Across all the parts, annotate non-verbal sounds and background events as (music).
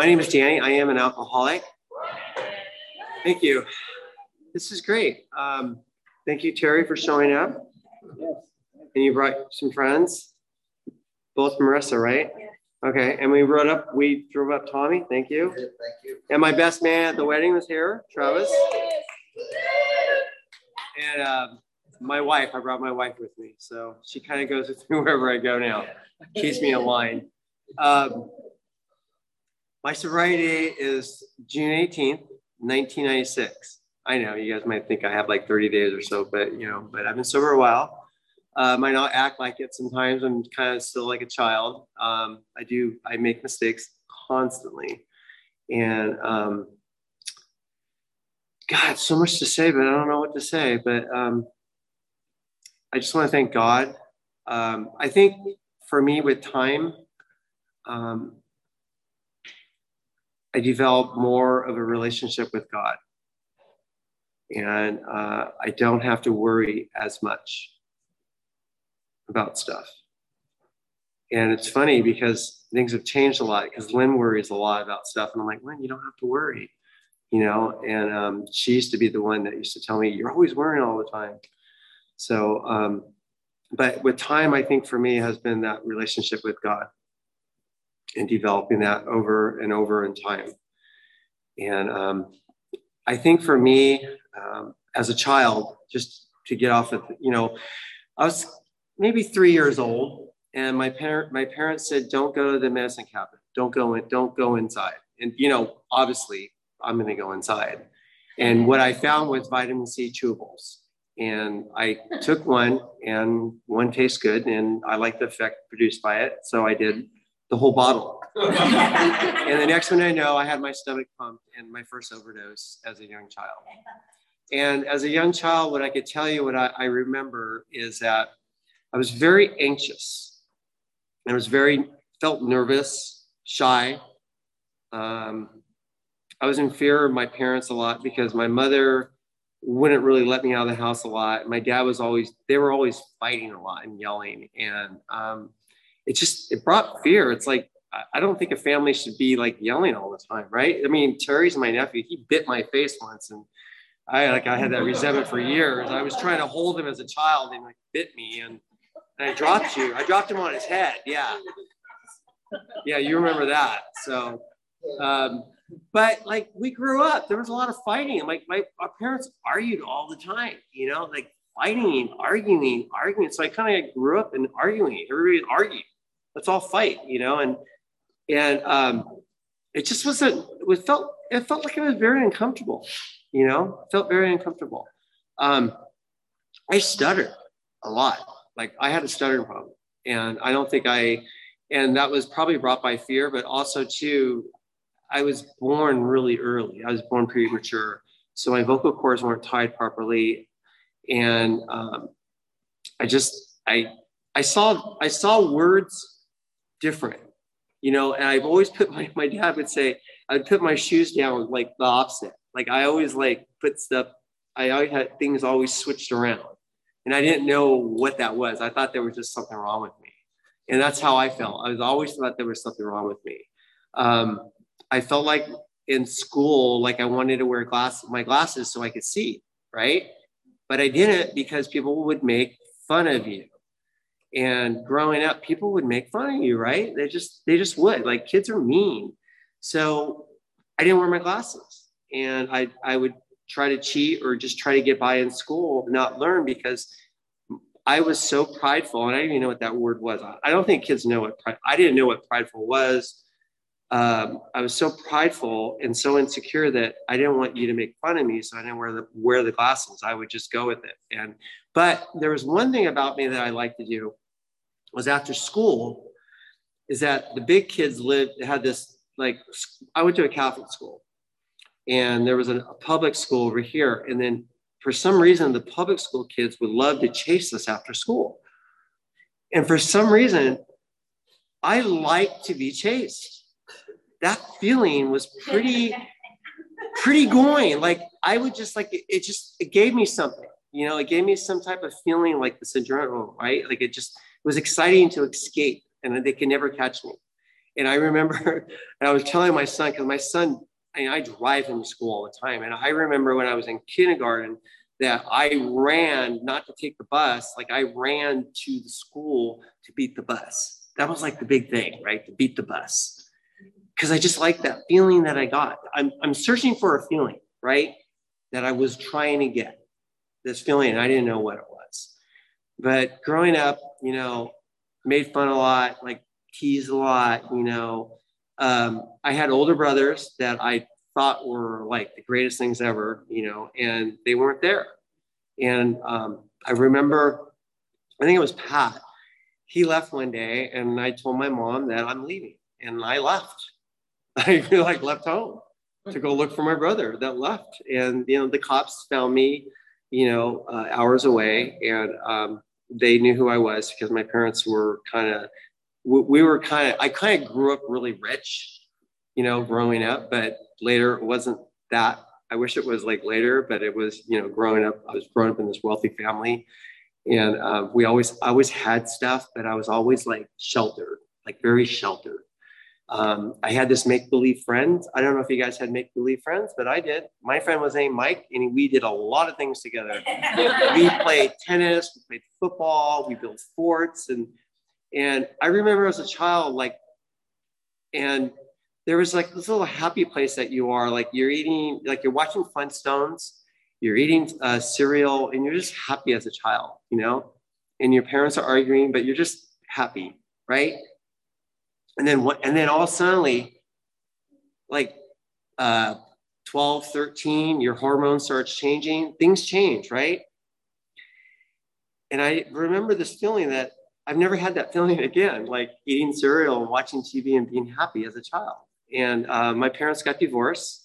my name is Danny. I am an alcoholic. Thank you. This is great. Um, thank you, Terry, for showing up. And you brought some friends, both Marissa, right? Okay. And we rode up, we drove up Tommy. Thank you. Thank you. And my best man at the wedding was here, Travis. And um, my wife, I brought my wife with me. So she kind of goes with me (laughs) wherever I go now, keeps me in line. Um, my sobriety is June 18th, 1996. I know you guys might think I have like 30 days or so, but you know, but I've been sober a while. Uh, might not act like it sometimes. I'm kind of still like a child. Um, I do, I make mistakes constantly. And um, God, so much to say, but I don't know what to say. But um, I just want to thank God. Um, I think for me, with time, um, I developed more of a relationship with God. And uh, I don't have to worry as much about stuff. And it's funny because things have changed a lot because Lynn worries a lot about stuff. And I'm like, Lynn, you don't have to worry, you know? And um, she used to be the one that used to tell me, you're always worrying all the time. So, um, but with time, I think for me has been that relationship with God and developing that over and over in time. And um, I think for me, um, as a child, just to get off of, you know, I was maybe three years old, and my parent, my parents said, "Don't go to the medicine cabinet. Don't go in. Don't go inside." And you know, obviously, I'm going to go inside. And what I found was vitamin C chewables. And I took one, and one tastes good, and I like the effect produced by it. So I did the whole bottle. (laughs) and the next one I know, I had my stomach pumped and my first overdose as a young child. And as a young child, what I could tell you, what I, I remember is that I was very anxious. I was very, felt nervous, shy. Um, I was in fear of my parents a lot because my mother wouldn't really let me out of the house a lot. My dad was always, they were always fighting a lot and yelling. And um, it just, it brought fear. It's like, I don't think a family should be like yelling all the time, right? I mean, Terry's my nephew. He bit my face once, and I like I had that resentment for years. I was trying to hold him as a child, and like bit me, and, and I dropped you. I dropped him on his head. Yeah, yeah, you remember that. So, um, but like we grew up, there was a lot of fighting. Like my our parents argued all the time. You know, like fighting, arguing, arguing. So I kind of grew up in arguing. Everybody argued. Let's all fight. You know, and and um, it just wasn't. It felt it felt like it was very uncomfortable. You know, it felt very uncomfortable. Um, I stuttered a lot. Like I had a stuttering problem, and I don't think I. And that was probably brought by fear, but also too, I was born really early. I was born premature, so my vocal cords weren't tied properly, and um, I just I I saw I saw words different you know, and I've always put my, my dad would say, I'd put my shoes down like the opposite. Like I always like put stuff, I always had things always switched around. And I didn't know what that was. I thought there was just something wrong with me. And that's how I felt. I was always thought there was something wrong with me. Um, I felt like in school, like I wanted to wear glass, my glasses so I could see, right? But I didn't because people would make fun of you and growing up people would make fun of you right? They just they just would. Like kids are mean. So i didn't wear my glasses. And i i would try to cheat or just try to get by in school not learn because i was so prideful. And i didn't even know what that word was. I don't think kids know what pride, i didn't know what prideful was. Um, i was so prideful and so insecure that i didn't want you to make fun of me so i didn't wear the wear the glasses. I would just go with it. And but there was one thing about me that i liked to do was after school is that the big kids lived had this like I went to a Catholic school and there was a, a public school over here and then for some reason the public school kids would love to chase us after school. And for some reason I like to be chased. That feeling was pretty pretty going. Like I would just like it, it just it gave me something you know it gave me some type of feeling like this adrenaline right? Like it just was exciting to escape and they could never catch me. And I remember, (laughs) and I was telling my son, because my son, I, mean, I drive him to school all the time. And I remember when I was in kindergarten that I ran not to take the bus, like I ran to the school to beat the bus. That was like the big thing, right? To beat the bus. Because I just like that feeling that I got. I'm, I'm searching for a feeling, right? That I was trying to get this feeling. and I didn't know what it was. But growing up, you know, made fun a lot, like teased a lot, you know. Um, I had older brothers that I thought were like the greatest things ever, you know, and they weren't there. And um, I remember, I think it was Pat. He left one day, and I told my mom that I'm leaving, and I left. (laughs) I like left home to go look for my brother that left, and you know the cops found me, you know, uh, hours away, and um, they knew who I was because my parents were kind of, we were kind of, I kind of grew up really rich, you know, growing up, but later it wasn't that. I wish it was like later, but it was, you know, growing up, I was growing up in this wealthy family. And uh, we always, I always had stuff, but I was always like sheltered, like very sheltered. Um, I had this make believe friend. I don't know if you guys had make believe friends, but I did. My friend was named Mike, and we did a lot of things together. (laughs) we played tennis, we played football, we built forts, and and I remember as a child, like, and there was like this little happy place that you are, like you're eating, like you're watching Flintstones, you're eating uh, cereal, and you're just happy as a child, you know. And your parents are arguing, but you're just happy, right? And then what and then all suddenly like uh 12 13 your hormone starts changing. Things change right? And i remember this feeling that i've never had that feeling (laughs) again like eating cereal and watching tv and being happy as a child. And uh, my parents got divorced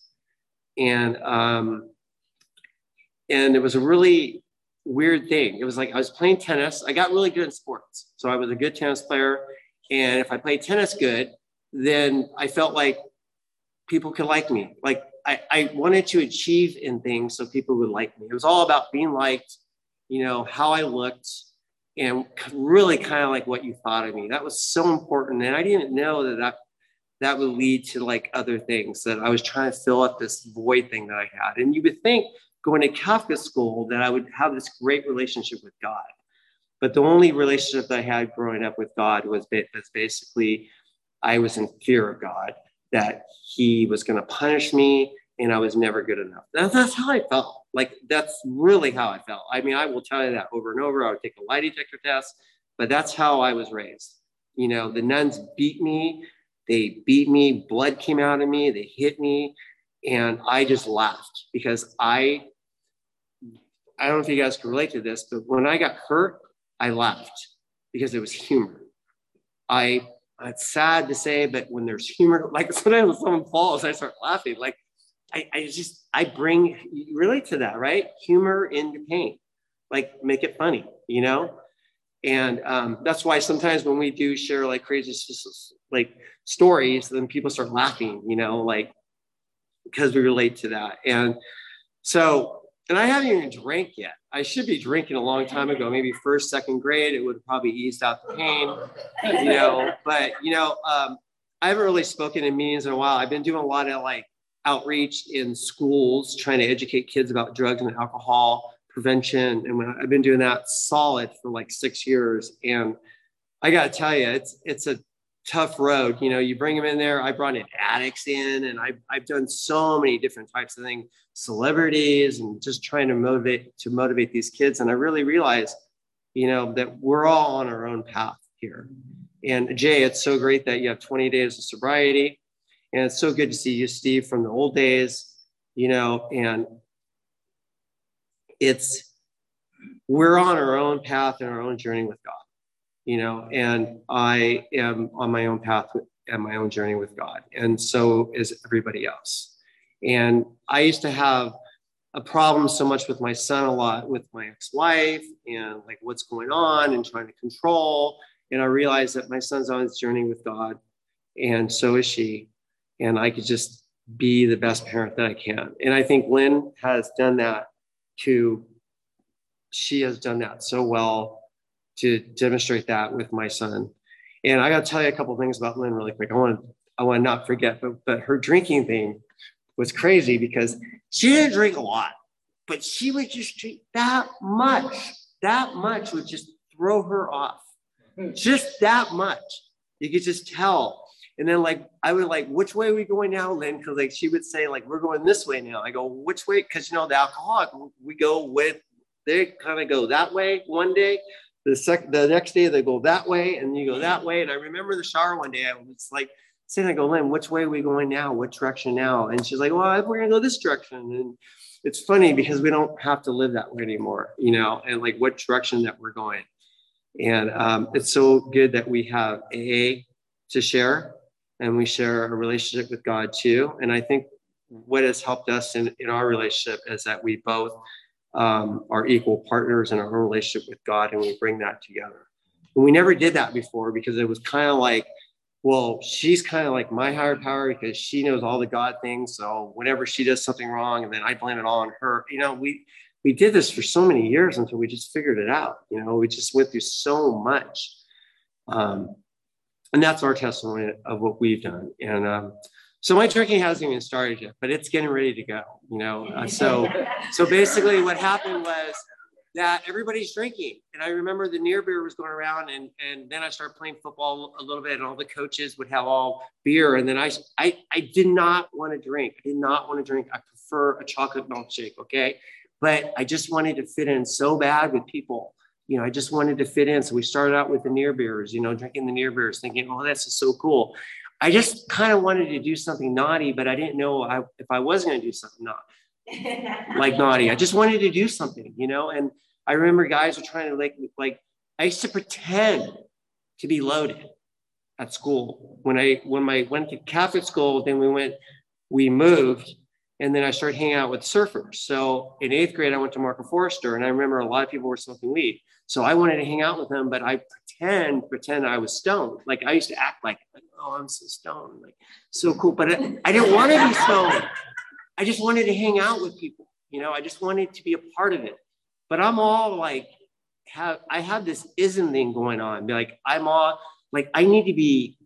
and um, and it was a really weird thing. It was like i was playing tennis. I got really good in sports so i was a good tennis player and if I played tennis good, then I felt like people could like me. Like I, I wanted to achieve in things so people would like me. It was all about being liked, you know, how I looked, and really kind of like what you thought of me. That was so important. And I didn't know that that, that would lead to like other things that I was trying to fill up this void thing that I had. And you would think going to Catholic school that I would have this great relationship with God. But the only relationship that I had growing up with God was, was basically I was in fear of God, that He was going to punish me and I was never good enough. That, that's how I felt. Like, that's really how I felt. I mean, I will tell you that over and over. I would take a lie detector test, but that's how I was raised. You know, the nuns beat me, they beat me, blood came out of me, they hit me, and I just laughed because I I don't know if you guys can relate to this, but when I got hurt, I laughed because it was humor. I it's sad to say, but when there's humor, (laughs) like sometimes when someone falls, I start laughing. Like I, I just I bring relate to that, right? Humor into pain, like make it funny, you know. And um, that's why sometimes when we do share like crazy like stories, then people start laughing, you know, like because we relate to that. And so and I haven't even drank yet. I should be drinking a long time ago, maybe first, second grade. It would probably eased out the pain, you know. But you know, um, I haven't really spoken in meetings in a while. I've been doing a lot of like outreach in schools, trying to educate kids about drugs and alcohol prevention, and when I've been doing that solid for like six years. And I got to tell you, it's it's a tough road. You know, you bring them in there. I brought in addicts in, and I've, I've done so many different types of things, celebrities, and just trying to motivate to motivate these kids. And I really realized, you know, that we're all on our own path here. And Jay, it's so great that you have 20 days of sobriety, and it's so good to see you, Steve, from the old days. You know, and it's we're on our own path and our own journey with God you know, and I am on my own path and my own journey with God. And so is everybody else. And I used to have a problem so much with my son a lot with my ex-wife and like what's going on and trying to control. And I realized that my son's on his journey with God and so is she. And I could just be the best parent that I can. And I think Lynn has done that to, she has done that so well to demonstrate that with my son. And I got to tell you a couple things about Lynn really quick. I want to I want to not forget, but but her drinking thing was crazy because she didn't drink a lot, but she would just drink that much. That much would just throw her off. Just that much. You could just tell. And then like I would like, which way are we going now, Lynn? Because like she would say, like, we're going this way now. I go, which way? Because you know, the alcoholic, we go with they kind of go that way one day. The sec the next day they go that way, and you go that way. And I remember the shower one day, I was like saying, I go, Lynn, which way are we going now? What direction now? And she's like, Well, we're gonna go this direction. And it's funny because we don't have to live that way anymore, you know, and like what direction that we're going. And um, it's so good that we have AA to share and we share a relationship with God too. And I think what has helped us in, in our relationship is that we both um, are equal partners in our relationship with God and we bring that together. And we never did that before because it was kind of like, well, she's kind of like my higher power because she knows all the God things. So whenever she does something wrong, and then I blame it all on her, you know, we we did this for so many years until we just figured it out. You know, we just went through so much. Um, and that's our testimony of what we've done. And um, so my drinking hasn't even started yet, but it's getting ready to go. You know, uh, so so basically, what happened was that everybody's drinking, and I remember the near beer was going around, and and then I started playing football a little bit, and all the coaches would have all beer, and then I I I did not want to drink. I did not want to drink. I prefer a chocolate milkshake. Okay, but I just wanted to fit in so bad with people. You know, I just wanted to fit in. So we started out with the near beers, you know, drinking the near beers, thinking, oh, that's so cool. I just kind of wanted to do something naughty, but I didn't know I, if I was going to do something naughty, like naughty. I just wanted to do something, you know. And I remember guys were trying to like, like I used to pretend to be loaded at school when I when I went to Catholic school. Then we went, we moved, and then I started hanging out with surfers. So in eighth grade, I went to Marco Forster, and I remember a lot of people were smoking weed. So I wanted to hang out with them, but I pretend pretend I was stoned. Like I used to act like, oh, I'm so stoned, like so cool. But I, I didn't want to be (laughs) stoned. I just wanted to hang out with people. You know, I just wanted to be a part of it. But I'm all like, have I have this ism thing going on. Like I'm all like I need to be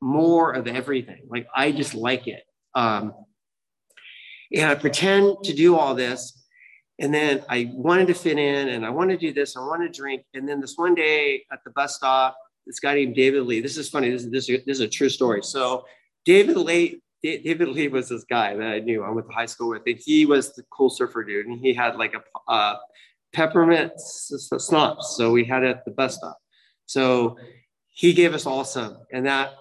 more of everything. Like I just like it. Um, and I pretend to do all this. And then I wanted to fit in and I wanted to do this. I wanted to drink. And then this one day at the bus stop, this guy named David Lee, this is funny. This is, this is, this is a true story. So David Lee, David Lee was this guy that I knew. I went to high school with. And he was the cool surfer dude. And he had like a peppermint schnapps. So we had it at the bus stop. So he gave us all some. And that,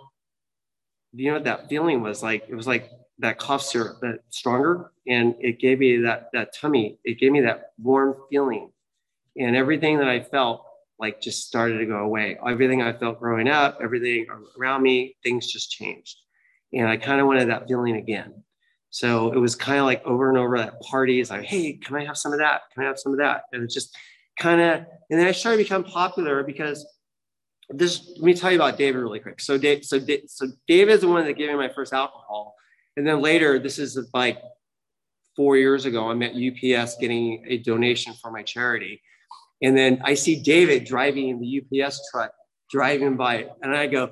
you know that feeling was like? It was like that cough syrup that stronger and it gave me that that tummy it gave me that warm feeling. And everything that i felt like just started to go away. Everything i felt growing up everything around me things just changed. And i kind of wanted that feeling again. So it was kind of like over and over at parties like hey can i have some of that? Can i have some of that? And it just kind of and then i started to become popular because this let me tell you about david really quick. So dave so, so david is the one that gave me my first alcohol and then later, this is like four years ago, I'm at UPS getting a donation for my charity. And then I see David driving the UPS truck driving by, and I go,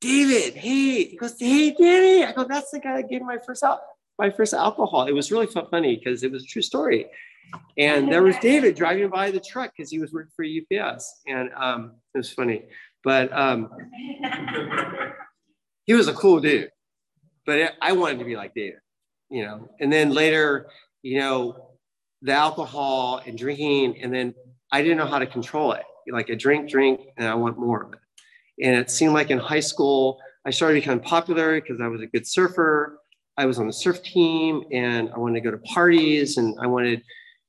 David, hey, he goes, hey, Danny. I go, that's the guy that gave my first al- my first alcohol. It was really funny because it was a true story. And there was David driving by the truck because he was working for UPS, and um, it was funny. But um, he was a cool dude but I wanted to be like David, you know. And then later, you know, the alcohol and drinking, and then I didn't know how to control it. Like I drink, drink, and I want more of it. And it seemed like in high school, I started becoming popular because I was a good surfer. I was on the surf team, and I wanted to go to parties, and I wanted.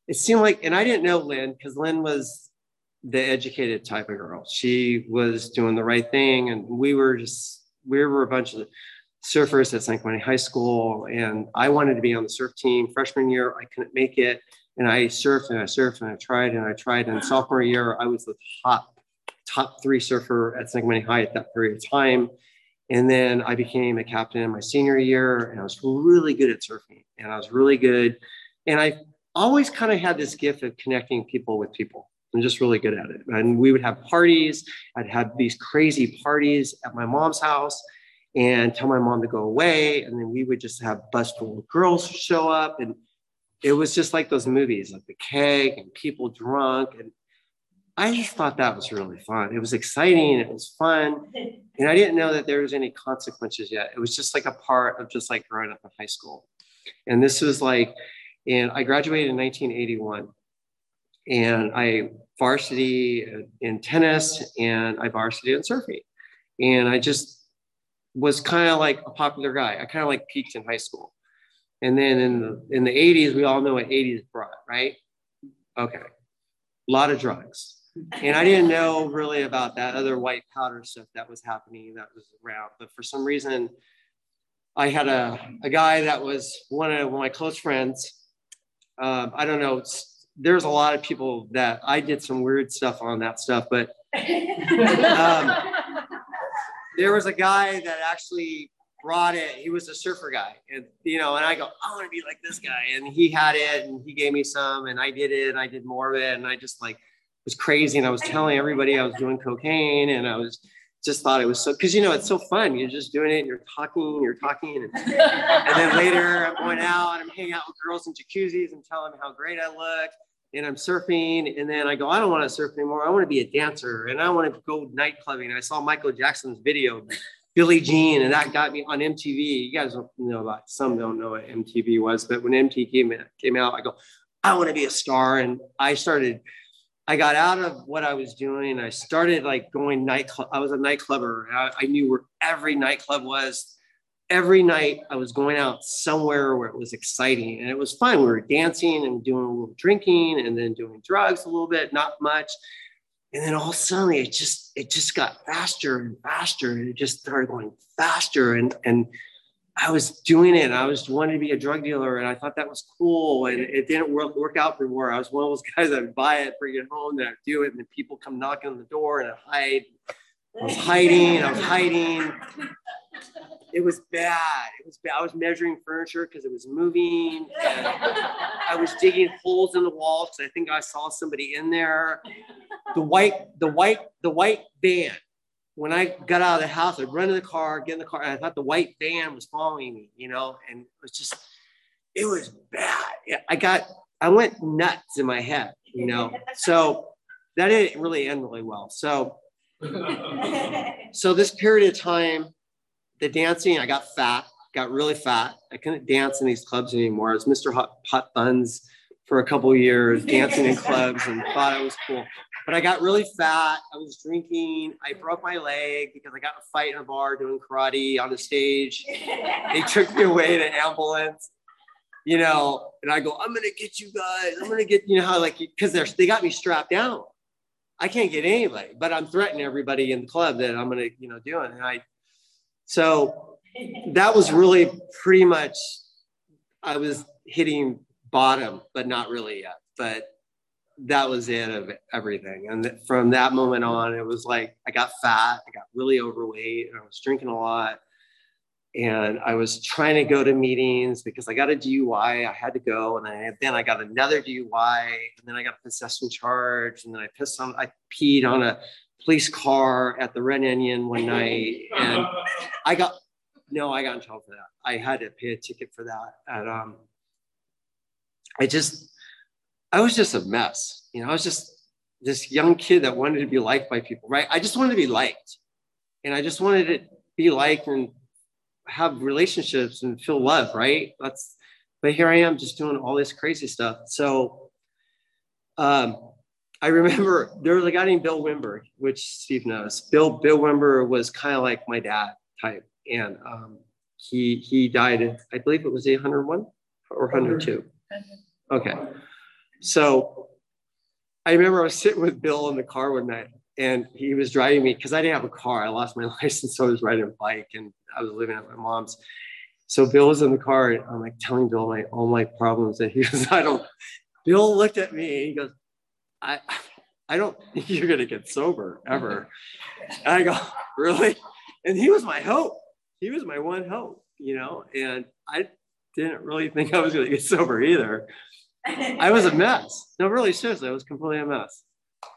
It seemed like, and I didn't know Lynn because Lynn was the educated type of girl. She was doing the right thing, and we were just we were a bunch of surfers at San Clemente High School, and I wanted to be on the surf team. Freshman year, I couldn't make it, and I surfed and I surfed and I tried and I tried. And sophomore year, I was the top top three surfer at San Quentin High at that period of time. And then I became a captain in my senior year, and I was really good at surfing, and I was really good. And I always kind of had this gift of connecting people with people. I'm just really good at it. And we would have parties. I'd have these crazy parties at my mom's house and tell my mom to go away. And then we would just have bus full of girls show up. And it was just like those movies, like the keg and people drunk. And I just thought that was really fun. It was exciting. It was fun. (laughs) And I didn't know that there was any consequences yet. It was just like a part of just like growing up in high school. And this was like, and I graduated in 1981 and I varsity uh, in tennis and I varsity in surfing. And I just was kind of like a popular guy. I kind of like peaked in high school. And then in the in the 80s, we all know what 80s brought, right? Okay. A lot of drugs. And I didn't know really about that other white powder stuff that was happening that was around. But for some reason, I had a, a guy that was one of my close friends. Um, I don't know, there's a lot of people that I did some weird stuff on that stuff, but (laughs) um, there was a guy that actually brought it. He was a surfer guy, and you know, and I go, I want to be like this guy, and he had it, and he gave me some, and I did it, and I did more of it, and I just like was crazy, and I was telling everybody I was doing cocaine, and I was just thought it was so because you know it's so fun. You're just doing it, and you're talking, you're talking, and, and then later I'm going out and I'm hanging out with girls in jacuzzis and telling them how great I look and I'm surfing, and then I go, I don't want to surf anymore. I want to be a dancer, and I want to go night clubbing. I saw Michael Jackson's video, Billie Jean, and that got me on MTV. You guys don't know about some don't know what MTV was, but when MTV came, came out, I go, I want to be a star, and I started. I got out of what I was doing. I started like going nightclub. I was a nightclubber. I, I knew where every nightclub was every night I was going out somewhere where it was exciting and it was fun. We were dancing and doing a little drinking and then doing drugs a little bit, not much. And then all of a sudden it just it just got faster and faster and it just started going faster and and I was doing it. I was wanting to be a drug dealer and I thought that was cool. And it didn't work, work out for more. I was one of those (laughs) guys that would buy it, bring it home, then I'd do it, and then people come knocking on the door and I'd hide. I was hiding, I was hiding it was bad. It was bad. I was measuring furniture because it was moving. I was digging holes in the wall because I think I saw somebody in there. The white, the white, the white van. When I got out of the house, I'd run to the car, get in the car, and I thought the white van was following me, you know, and it was just, it was bad. I got, I went nuts in my head, you know. So that didn't really end really well. So, (laughs) so this period of time, the dancing, I got fat, got really fat. I couldn't dance in these clubs anymore. I was Mr. Hot, Hot Buns for a couple years, dancing in (laughs) clubs and thought it was cool. But I got really fat. I was drinking. I broke my leg because I got in a fight in a bar doing karate on the stage. they took me away to ambulance, you know, and I go, I'm gonna get you guys. I'm gonna get, you know how like because they're they got me strapped down. I can't get anybody, but I'm threatening everybody in the club that I'm gonna, you know, do it. And I so that was really pretty much, I was hitting bottom, but not really yet. But that was it of everything. And from that moment on, it was like I got fat, I got really overweight, and I was drinking a lot. And I was trying to go to meetings because I got a DUI. I had to go, and I, then I got another DUI, and then I got a possession charge, and then I pissed on, I peed on a police car at the Red Onion one night, and I got no, I got in trouble for that. I had to pay a ticket for that, and um, I just, I was just a mess. You know, I was just this young kid that wanted to be liked by people, right? I just wanted to be liked, and I just wanted to be liked and have relationships and feel love, right? That's, but here I am just doing all this crazy stuff. So, um, I remember there was a guy named Bill Wimber, which Steve knows. Bill Bill Wimber was kind of like my dad type, and um, he he died. At, I believe it was 801 or 102. Okay, so I remember I was sitting with Bill in the car one night, and he was driving me because I didn't have a car. I lost my (laughs) license, so I was riding a bike, and I was living at my mom's. So Bill was in the car, and I'm like telling Bill my all my problems, and he (laughs) goes, "I don't." Bill looked at me, and he goes I, I don't (laughs) think you're going to get sober ever. And I go, (laughs) really? And he was my hope. He was my one hope, you know, and I didn't really think I was going to get sober either. I was a mess. No, really, seriously, I was completely a mess.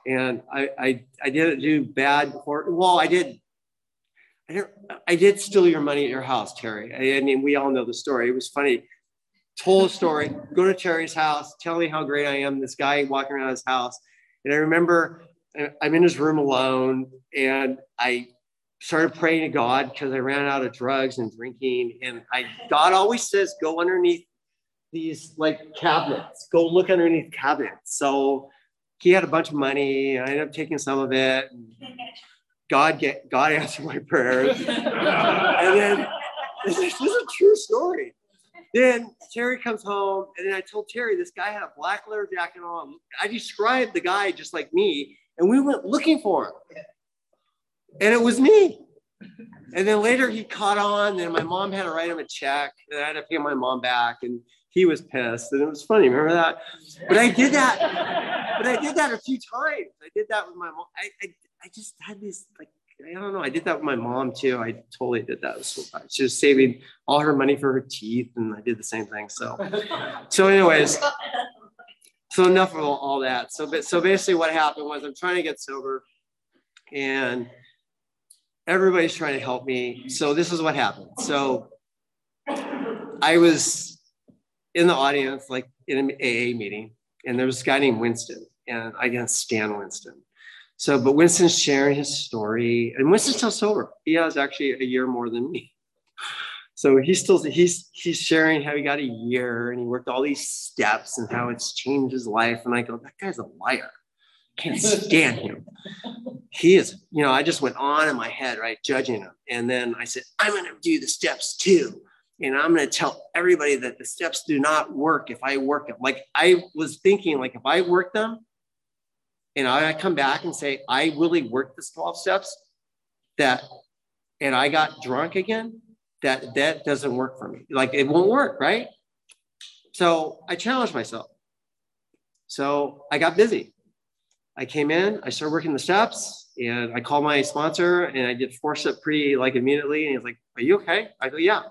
and I, I, I didn't do bad. Well, I did. I, did I did steal your money at your house, Terry. I mean, we all know the story. It was funny. Told a story. Go to Terry's house. Tell me how great I am. This guy walking around his house, and I remember uh, I'm in his room alone, and I started praying to God because I ran out of drugs and drinking. And I God always says, go underneath these like cabinets, go look underneath cabinets. So he had a bunch of money. I ended up taking some of it. God get God (laughs) answered my prayers. and then (laughs) this is a true story. Then Terry comes home, and then I told Terry this guy had a black leather jacket on. I described the guy just like me, and we went looking for him. And it was me. And then later he caught on, and my mom had to write him a check, and I had to pay my mom back, and he was pissed. And it was funny, remember that? But I did that, but I did that a few times. I did that with my mom. I, I, I just had this like I don't know. I did that with my mom too. I totally did that. So she was saving all her money for her teeth, and I did the same thing. So, (laughs) so anyways, so enough of all that. So, so basically, what happened was I'm trying to get sober, and everybody's trying to help me. So this is what happened. So I was in the audience, like in an AA meeting, and there was a guy named Winston, and I can't stand Winston. So, but Winston's sharing his story, and Winston's still sober. He has actually a year more than me. (laughs) So he's still he's he's sharing how he got a year and he worked all these steps and how it's changed his life. And I go, that guy's a liar. Can't stand him. (laughs) He is, you know, I just went on in my head, right, judging him. And then I said, I'm to do the steps too. And I'm to tell everybody that the steps do not work if I work them. Like I was thinking, like if I work them and I come back and say, I really worked the 12 steps, that, and I got drunk again, that that doesn't work for me. Like it won't work, right? So I challenged myself. So I got busy. I came in, I started working the steps, and I called my sponsor and I did four step pretty like immediately. And he's like, Are you okay? I go, Yeah,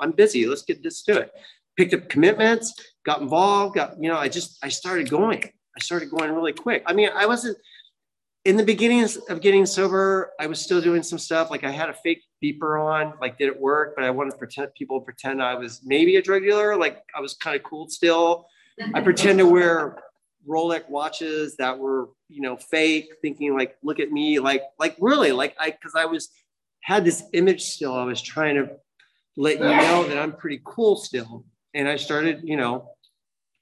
I'm busy. Let's get this to it. Picked up commitments, got involved, got, you know, I just, I started going. I started going really quick. I mean, I wasn't in the beginnings of getting sober, I was still doing some stuff. Like I had a fake beeper on, like did it work? But I wanted to pretend people pretend I was maybe a drug dealer. Like I was kind of cool still. I pretend to wear Rolex watches that were, you know, fake, thinking like, look at me, like, like really, like I, because I was had this image still. I was trying to let you know that I'm pretty cool still. And I started, you know,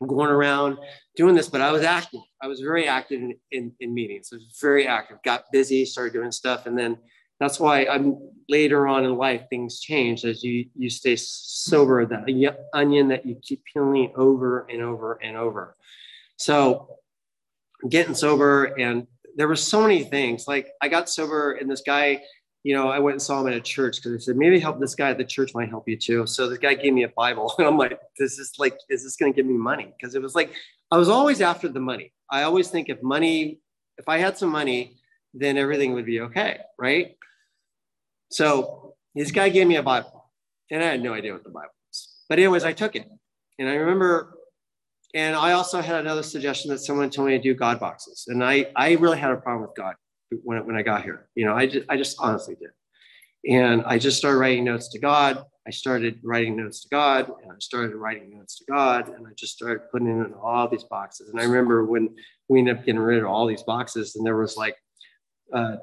going around doing this, but I was active. I was very active in, in, in meetings. I was very active, got busy, started doing stuff. And then that's why I'm later on in life, things change as you, you stay sober, that onion that you keep peeling over and over and over. So getting sober and there were so many things like I got sober and this guy, you know, I went and saw him at a church because I said, maybe help this guy at the church might help you too. So the guy gave me a Bible (laughs) and I'm like, this is like, is this going to give me money? Because it was like, I was always after the money. I always think if money, if I had some money, then everything would be okay. Right. So this guy gave me a Bible and I had no idea what the Bible was. But anyways, I took it. And I remember and I also had another suggestion that someone told me to do God boxes. And I, I really had a problem with God when, when I got here. You know, I just, I just honestly did. And I just started writing notes to God. I started writing notes to God and I started writing notes to God and I just started putting in all these boxes. And I remember when we ended up getting rid of all these boxes and there was like uh,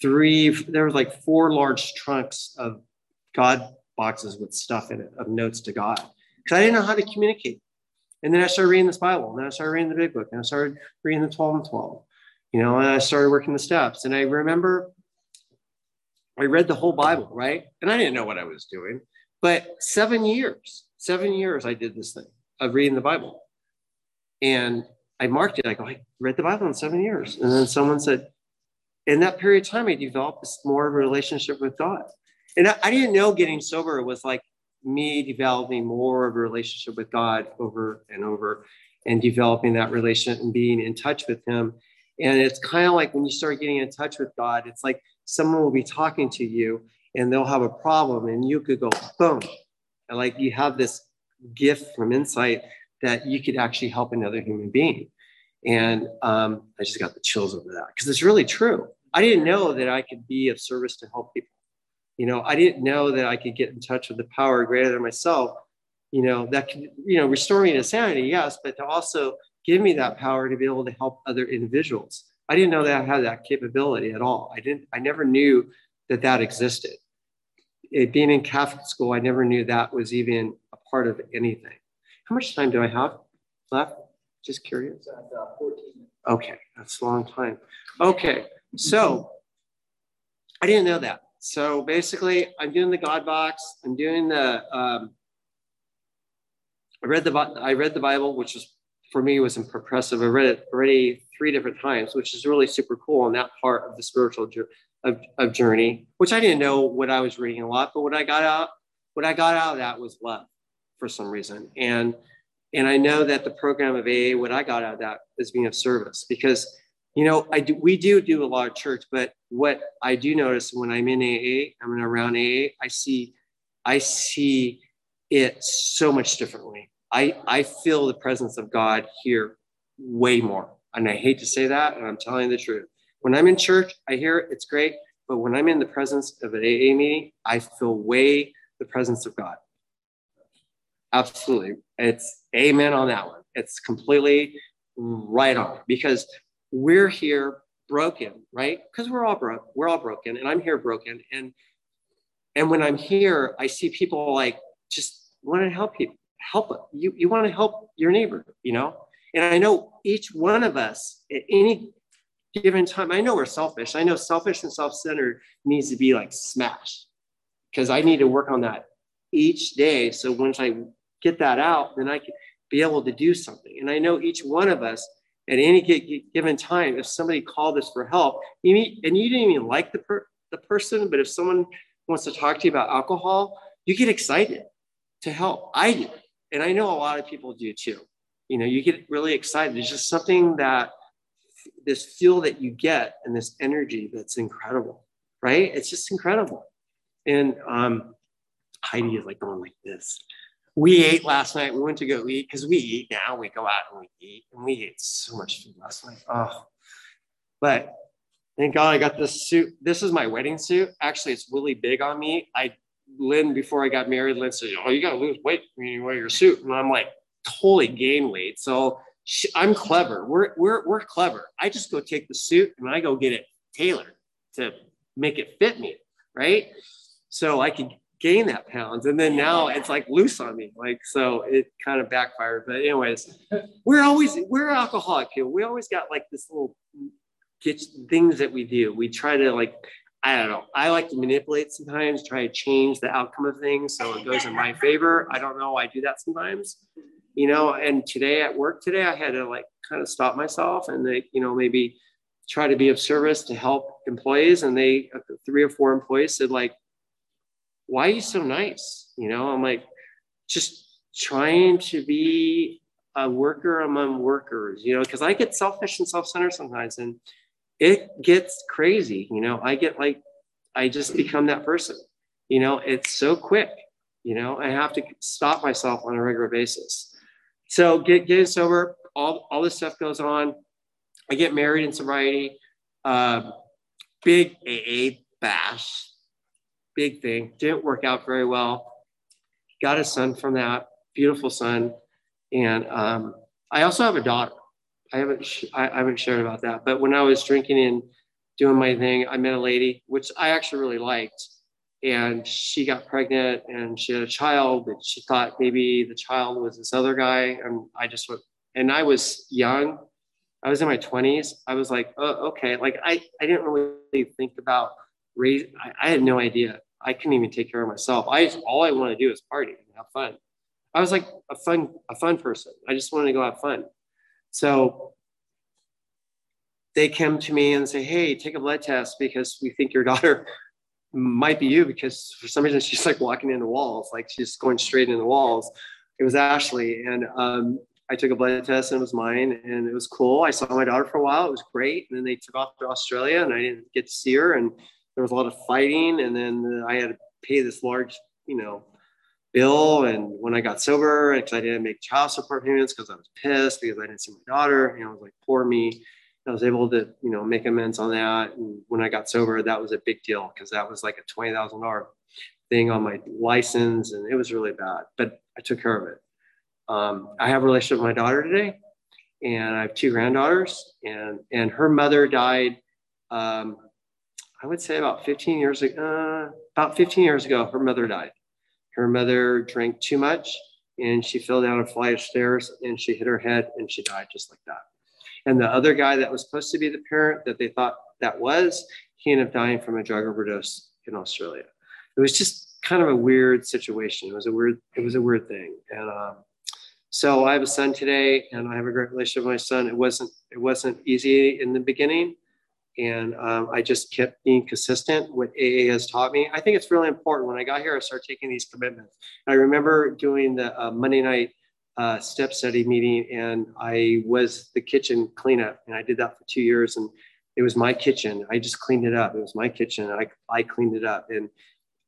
three, there was like four large trunks of God boxes with stuff in it of notes to God because I didn't know how to communicate. And then I started reading this Bible. And then I started reading the big book. And I started reading the 12 and 12. You know, and I started working the steps. And I remember I read the whole Bible, right? And I didn't know what I was doing. But seven years, seven years I did this thing of reading the Bible. And I marked it. I go, I read the Bible in seven years. And then someone said, in that period of time, I developed more of a relationship with God. And I, I didn't know getting sober was like me developing more of a relationship with God over and over and developing that relationship and being in touch with Him. And it's kind of like when you start getting in touch with God, it's like someone will be talking to you and they'll have a problem and you could go boom. And like you have this gift from insight that you could actually help another human being. And um, I just got the chills over that because it's really true. I didn't know that I could be of service to help people. You know, I didn't know that I could get in touch with the power greater than myself. You know, that could, you know, restore me to sanity, yes, but to also give me that power to be able to help other individuals. I didn't know that I had that capability at all. I didn't, I never knew that that existed. It, being in Catholic school, I never knew that was even a part of anything. How much time do I have left? Just curious. Okay, that's a long time. Okay, so I didn't know that. So basically, I'm doing the God box. I'm doing the. Um, I read the I read the Bible, which was for me was impressive. I read it already three different times, which is really super cool on that part of the spiritual of, of journey, which I didn't know what I was reading a lot, but what I got out, what I got out of that was love for some reason. And and I know that the program of AA, what I got out of that is being of service because you know, I do, we do do a lot of church, but what I do notice when I'm in AA, I'm around AA, I see, I see it so much differently. I, I feel the presence of God here way more. And I hate to say that, and I'm telling the truth. When I'm in church, I hear it, it's great. But when I'm in the presence of an AA meeting, I feel way the presence of God. Absolutely. It's amen on that one. It's completely right on because we're here broken, right? Because we're all broke. We're all broken, and I'm here broken. And and when I'm here, I see people like just want to help people. Help. You you want to help your neighbor, you know. And I know each one of us at any given time. I know we're selfish. I know selfish and self-centered needs to be like smashed because I need to work on that each day. So once I get that out, then I can be able to do something. And I know each one of us at any given time, if somebody called us for help, you need, and you didn't even like the, per, the person, but if someone wants to talk to you about alcohol, you get excited to help. I do. And I know a lot of people do too. You know, you get really excited. It's just something that this feel that you get and this energy that's incredible, right? It's just incredible. And um, Heidi is like going like this we ate last night. We went to go eat because we eat now. We go out and we eat, and we ate so much food last night. Oh, but thank God I got this suit. This is my wedding suit. Actually, it's really big on me. I Lynn before I got married, Lynn said, "Oh, you got to lose weight when you wear your suit," and I'm like, totally gain weight. So she, I'm clever. We're we're we're clever. I just go take the suit and I go get it tailored to make it fit me, right? So I could gain that pounds. And then now it's like loose on me. Like, so it kind of backfired. But anyways, we're always, we're alcoholic here. We always got like this little get things that we do. We try to like, I don't know. I like to manipulate sometimes, try to change the outcome of things so it goes in my favor. I don't know. I do that sometimes, you know. And today at work today, I had to like kind of stop myself and they, you know, maybe try to be of service to help employees. And they, uh, three or four employees said like, why are you so nice? You know, I'm like, just trying to be a worker among workers, you know, because I get selfish and self centered sometimes and it gets crazy. You know, I get like, I just become that person. You know, it's so quick. You know, I have to stop myself on a regular basis. So get getting sober, all, all this stuff goes on. I get married in sobriety. Uh, big AA bash big thing. Didn't work out very well. Got a son from that, beautiful son. And um, I also have a daughter. I haven't sh- I, haven't shared about that. But when I was drinking and doing my thing, I met a lady, which I actually really liked. And she got pregnant and she had a child, but she thought maybe the child was this other guy. And I just went, and I was young. I was in my 20s. I was like, oh, okay. Like I, I didn't really think about raise. I, I had no idea. I couldn't even take care of myself. I just, all I want to do is party and have fun. I was like a fun a fun person. I just wanted to go have fun. So they come to me and say, "Hey, take a blood test because we think your daughter (laughs) might be you because for some reason she's like walking into walls, like she's going straight into walls." It was Ashley, and um, I took a blood test and it was mine, and it was cool. I saw my daughter for a while; it was great. And then they took off to Australia, and I didn't get to see her, and there was a lot of fighting, and then I had to pay this large, you know, bill. And when I got sober, because I didn't make child support payments because I was pissed because I didn't see my daughter, you know, I was like, poor me. I was able to, you know, make amends on that. And when I got sober, that was a big deal because that was like a twenty thousand dollar thing on my license, and it was really bad. But I took care of it. Um, I have a relationship with my daughter today, and I have two granddaughters, and and her mother died. Um, I would say about 15 years ago. Uh, about 15 years ago, her mother died. Her mother drank too much, and she fell down a flight of stairs, and she hit her head, and she died just like that. And the other guy that was supposed to be the parent that they thought that was, he ended up dying from a drug overdose in Australia. It was just kind of a weird situation. It was a weird, it was a weird thing. And um, so I have a son today, and I have a great relationship with my son. It wasn't, it wasn't easy in the beginning, and um, I just kept being consistent. What AA has taught me, I think it's really important. When I got here, I started taking these commitments. I remember doing the uh, Monday night uh, step study meeting and I was the kitchen cleanup and I did that for two years and it was my kitchen. I just cleaned it up. It was my kitchen. I, I cleaned it up and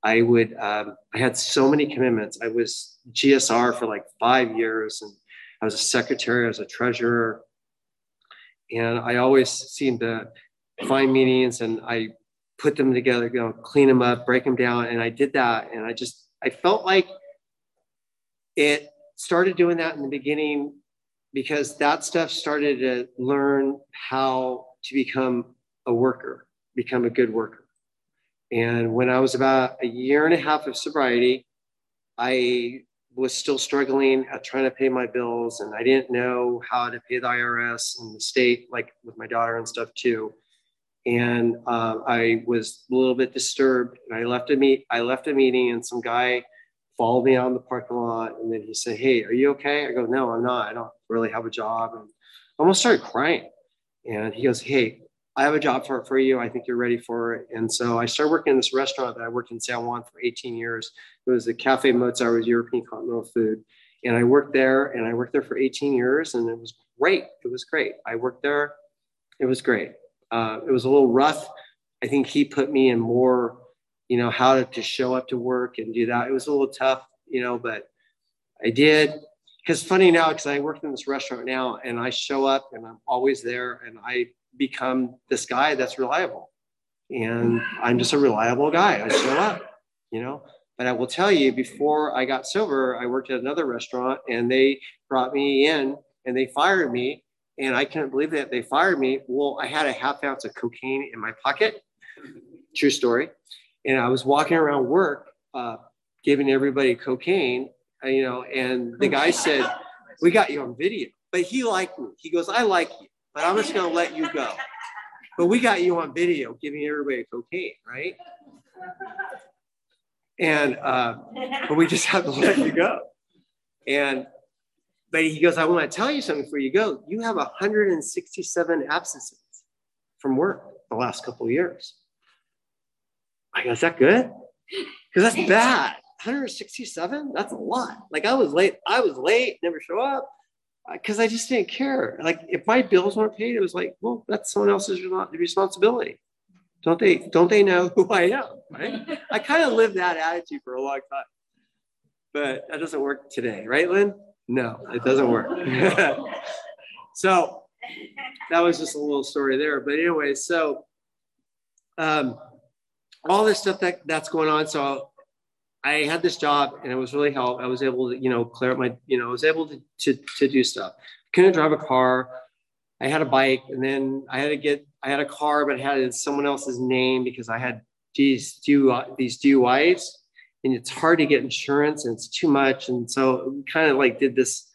I would, um, I had so many commitments. I was GSR for like five years and I was a secretary, I was a treasurer. And I always seemed to find meetings and I put them together, you know, clean them up, break them down. And I did that. And I just, I felt like it started doing that in the beginning because that stuff started to learn how to become a worker, become a good worker. And when I was about a year and a half of sobriety, I was still struggling at trying to pay my bills and I didn't know how to pay the IRS and the state, like with my daughter and stuff too. And uh, I was a little bit disturbed and I left a meet, I left a meeting and some guy followed me out in the parking lot. And then he said, Hey, are you okay? I go, No, I'm not. I don't really have a job. And I almost started crying. And he goes, Hey, I have a job for, for you. I think you're ready for it. And so I started working in this restaurant that I worked in San Juan for 18 years. It was the Cafe Mozart, it was European continental food. And I worked there and I worked there for 18 years and it was great. It was great. I worked there. It was great. Uh, it was a little rough. I think he put me in more you know, how to, to show up to work and do that. It was a little tough, you know, but I did. Because funny now, because I work in this restaurant now and I show up and I'm always there and I become this guy that's reliable. And I'm just a reliable guy. I show up, you know. But I will tell you, before I got sober, I worked at another restaurant and they brought me in and they fired me. And I couldn't believe that they fired me. Well, I had a half ounce of cocaine in my pocket. True story and I was walking around work, uh, giving everybody cocaine, uh, you know, and the guy said, "We got you on video," but he liked me. He goes, "I like you, but I'm just going to let you go." But we got you on video giving everybody cocaine, right? And uh, but we just have to let you go. And but he goes, I want to tell you something before you go. You have 167 absences from work the last couple of years. I go, is that good? Because that's (laughs) bad. 167? That's a lot. Like I was late. I was late, never show up because uh, I just didn't care. Like if my bills weren't paid, it was like, well, that's someone else's responsibility. Don't they? Don't they know who I am? Right? (laughs) I kind of lived that attitude for a long time, but that doesn't work today, right, Lynn? No, it doesn't work. (laughs) so that was just a little story there. But anyway, so um, all this stuff that that's going on. So I had this job and it was really help. I was able to, you know, clear up my, you know, I was able to, to, to do stuff. Couldn't drive a car. I had a bike and then I had to get, I had a car, but had it had someone else's name because I had these, DUI, these DUIs and it's hard to get insurance and it's too much. And so we kind of like did this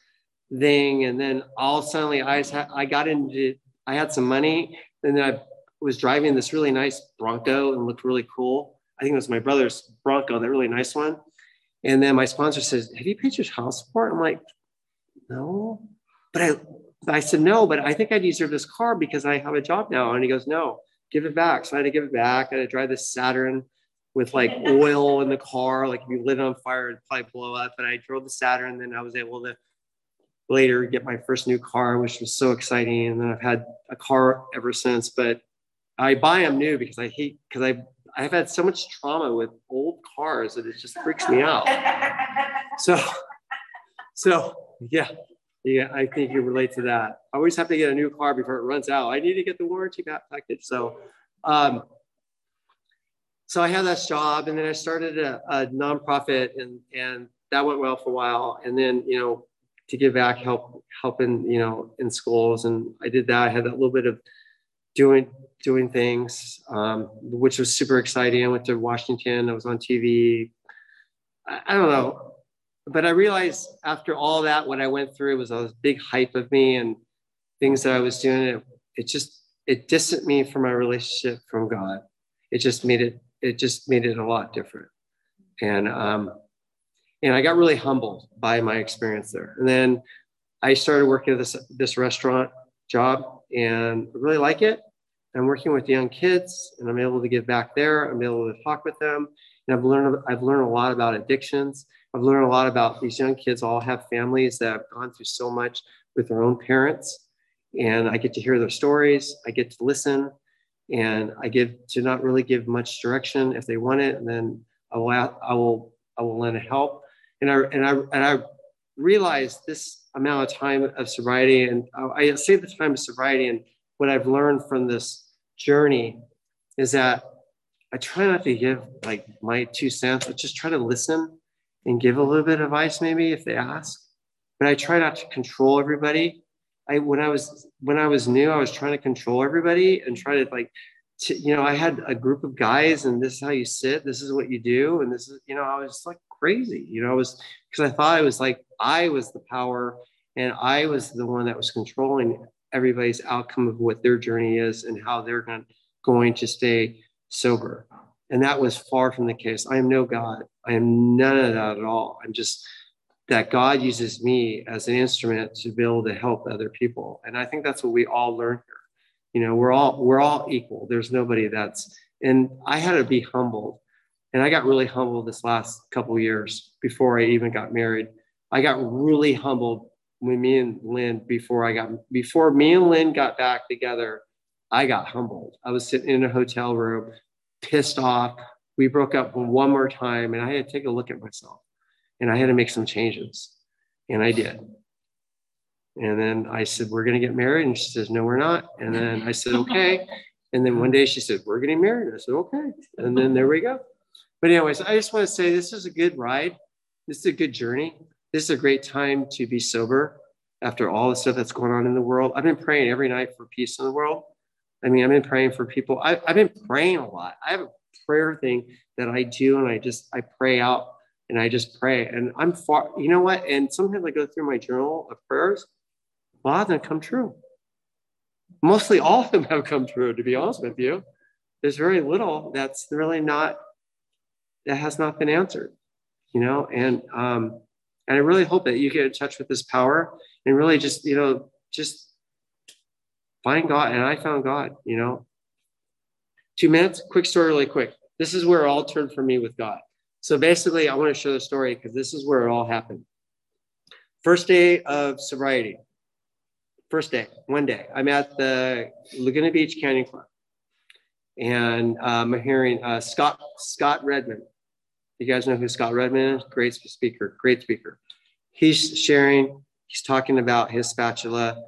thing. And then all suddenly I, I got into, I had some money and then I was driving this really nice Bronco and looked really cool. I think it was my brother's Bronco, that really nice one. And then my sponsor says, Have you paid your house support? I'm like, No. But I I said, No, but I think I deserve this car because I have a job now. And he goes, No, give it back. So I had to give it back. I had to drive this Saturn with like oil in the car. Like if you lit it on fire, it'd probably blow up. But I drove the Saturn, and then I was able to later get my first new car, which was so exciting. And then I've had a car ever since. But I buy them new because I hate because I I've had so much trauma with old cars that it just freaks me out. (laughs) so, so yeah, yeah, I think you relate to that. I always have to get a new car before it runs out. I need to get the warranty package. So, um, so I had that job, and then I started a, a nonprofit, and and that went well for a while. And then you know, to give back, help helping you know in schools, and I did that. I had that little bit of doing doing things, um, which was super exciting. I went to Washington. I was on TV. I, I don't know, but I realized after all that, what I went through was a big hype of me and things that I was doing. It, it just it distanced me from my relationship from God. It just made it it just made it a lot different. And um, and I got really humbled by my experience there. And then I started working at this this restaurant job and I really like it. I'm working with young kids and I'm able to give back there. I'm able to talk with them. And I've learned I've learned a lot about addictions. I've learned a lot about these young kids all have families that have gone through so much with their own parents. And I get to hear their stories. I get to listen and I give to not really give much direction if they want it. And then I will, I will, I will lend a help. And I, and I, and I realized this amount of time of sobriety and I say the time of sobriety and what I've learned from this journey is that I try not to give like my two cents, but just try to listen and give a little bit of advice maybe if they ask. But I try not to control everybody. I when I was when I was new, I was trying to control everybody and try to like to, you know, I had a group of guys and this is how you sit, this is what you do, and this is, you know, I was like crazy. You know, I was because I thought I was like I was the power and I was the one that was controlling everybody's outcome of what their journey is and how they're going, going to stay sober. And that was far from the case. I am no God. I am none of that at all. I'm just that God uses me as an instrument to be able to help other people. And I think that's what we all learn here. You know, we're all we're all equal. There's nobody that's and I had to be humbled. And I got really humbled this last couple years before I even got married. I got really humbled when me and Lynn before I got before me and Lynn got back together, I got humbled. I was sitting in a hotel room, pissed off. We broke up one more time, and I had to take a look at myself, and I had to make some changes, and I did. And then I said, "We're going to get married," and she says, "No, we're not." And then I said, "Okay." And then one day she said, "We're getting married." I said, "Okay." And then there we go. But anyways, I just want to say this is a good ride. This is a good journey this is a great time to be sober after all the stuff that's going on in the world. I've been praying every night for peace in the world. I mean, I've been praying for people. I, have been praying a lot. I have a prayer thing that I do, and I just I pray out and I just pray. And I'm far, you know what? And sometimes I go through my journal of prayers. A lot of them come true. Mostly all of them (laughs) have come true, to be honest with you. There's very little that's really not that has not been answered, you know. And um, and I really hope that you get in touch with this power and really just, you know, just find God. And I found God, you know. Two minutes, quick story, really quick. This is where all turned for me with God. So basically, I want to share the story because this is where it all happened. First day of sobriety. First day, one day. I'm at the Laguna Beach Canyon Club. And um, I'm hearing uh, Scott Scott Redmond you guys know who Scott Redmond is? Great speaker, great speaker. He's sharing, he's talking about his spatula.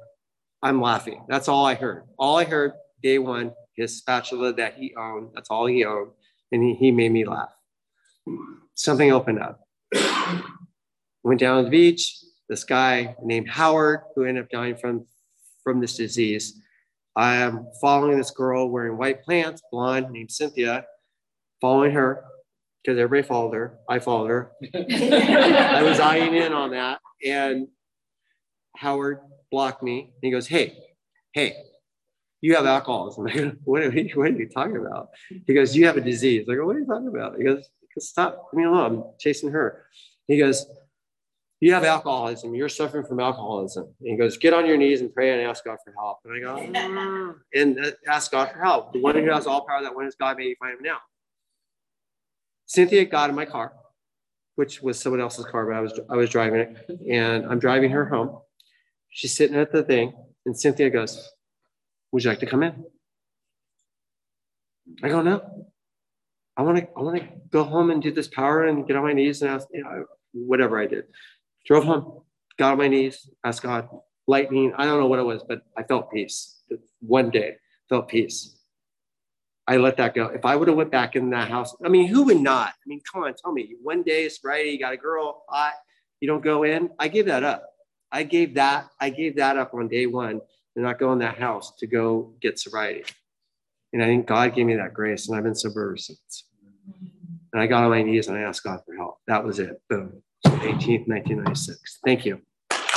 I'm laughing. That's all I heard. All I heard day one, his spatula that he owned, that's all he owned. And he, he made me laugh. Something opened up. Went down to the beach. This guy named Howard, who ended up dying from, from this disease. I am following this girl wearing white pants, blonde, named Cynthia, following her because everybody followed her. I followed her. (laughs) I was eyeing in on that. And Howard blocked me. he goes, Hey, hey, you have alcoholism. I (laughs) go, what, are you, what are you talking about? He goes, You have a disease. I go, What are you talking about? He goes, Stop, leave me alone. I'm chasing her. He goes, You have alcoholism. You're suffering from alcoholism. And he goes, Get on your knees and pray and ask God for help. And I go, mm. And uh, ask God for help. The one who has all power, that one is God, may you find him now. Cynthia got in my car, which was someone else's car, but I was I was driving it, and I'm driving her home. She's sitting at the thing, and Cynthia goes, "Would you like to come in?" I go, "No. I want to I want to go home and do this power and get on my knees and ask, you know, whatever I did. Drove home, got on my knees, asked God, lightning. I don't know what it was, but I felt peace. One day, felt peace. I let that go. If I would have went back in that house, I mean, who would not? I mean, come on, tell me. One day, sobriety, you got a girl, hot, you don't go in. I gave that up. I gave that. I gave that up on day one to not go in that house to go get sobriety. And I think God gave me that grace, and I've been sober ever since. And I got on my knees and I asked God for help. That was it. Boom. 18th, 1996. Thank you.